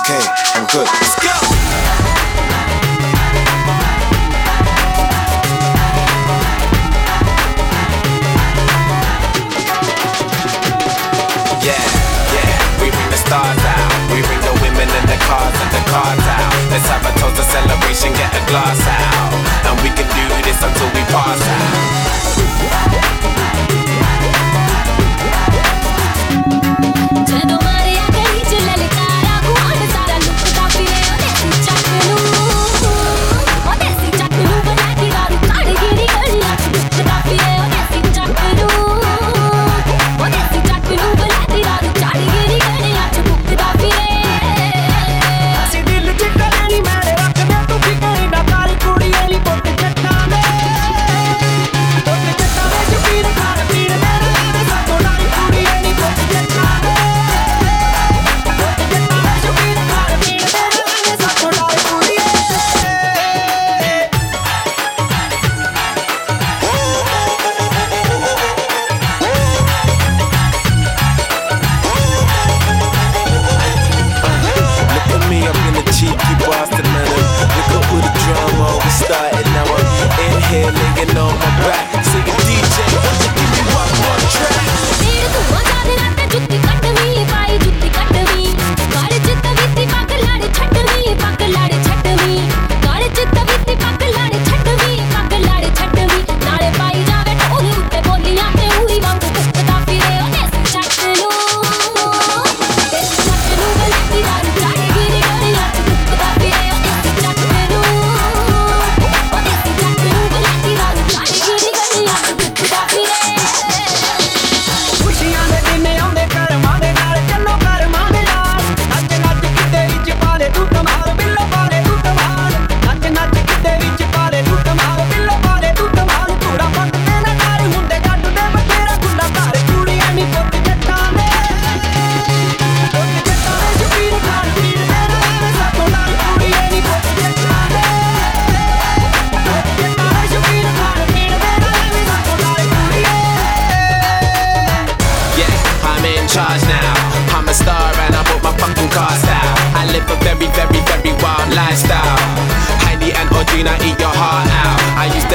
okay, I'm good. Let's go! Yeah, yeah. We bring the stars out. We bring the women and the cars and the cars out. Let's have a toast, a celebration, get a glass out. And we can do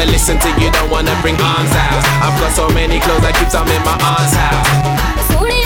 to listen to, you don't wanna bring arms out. I've got so many clothes I keep some in my aunt's house.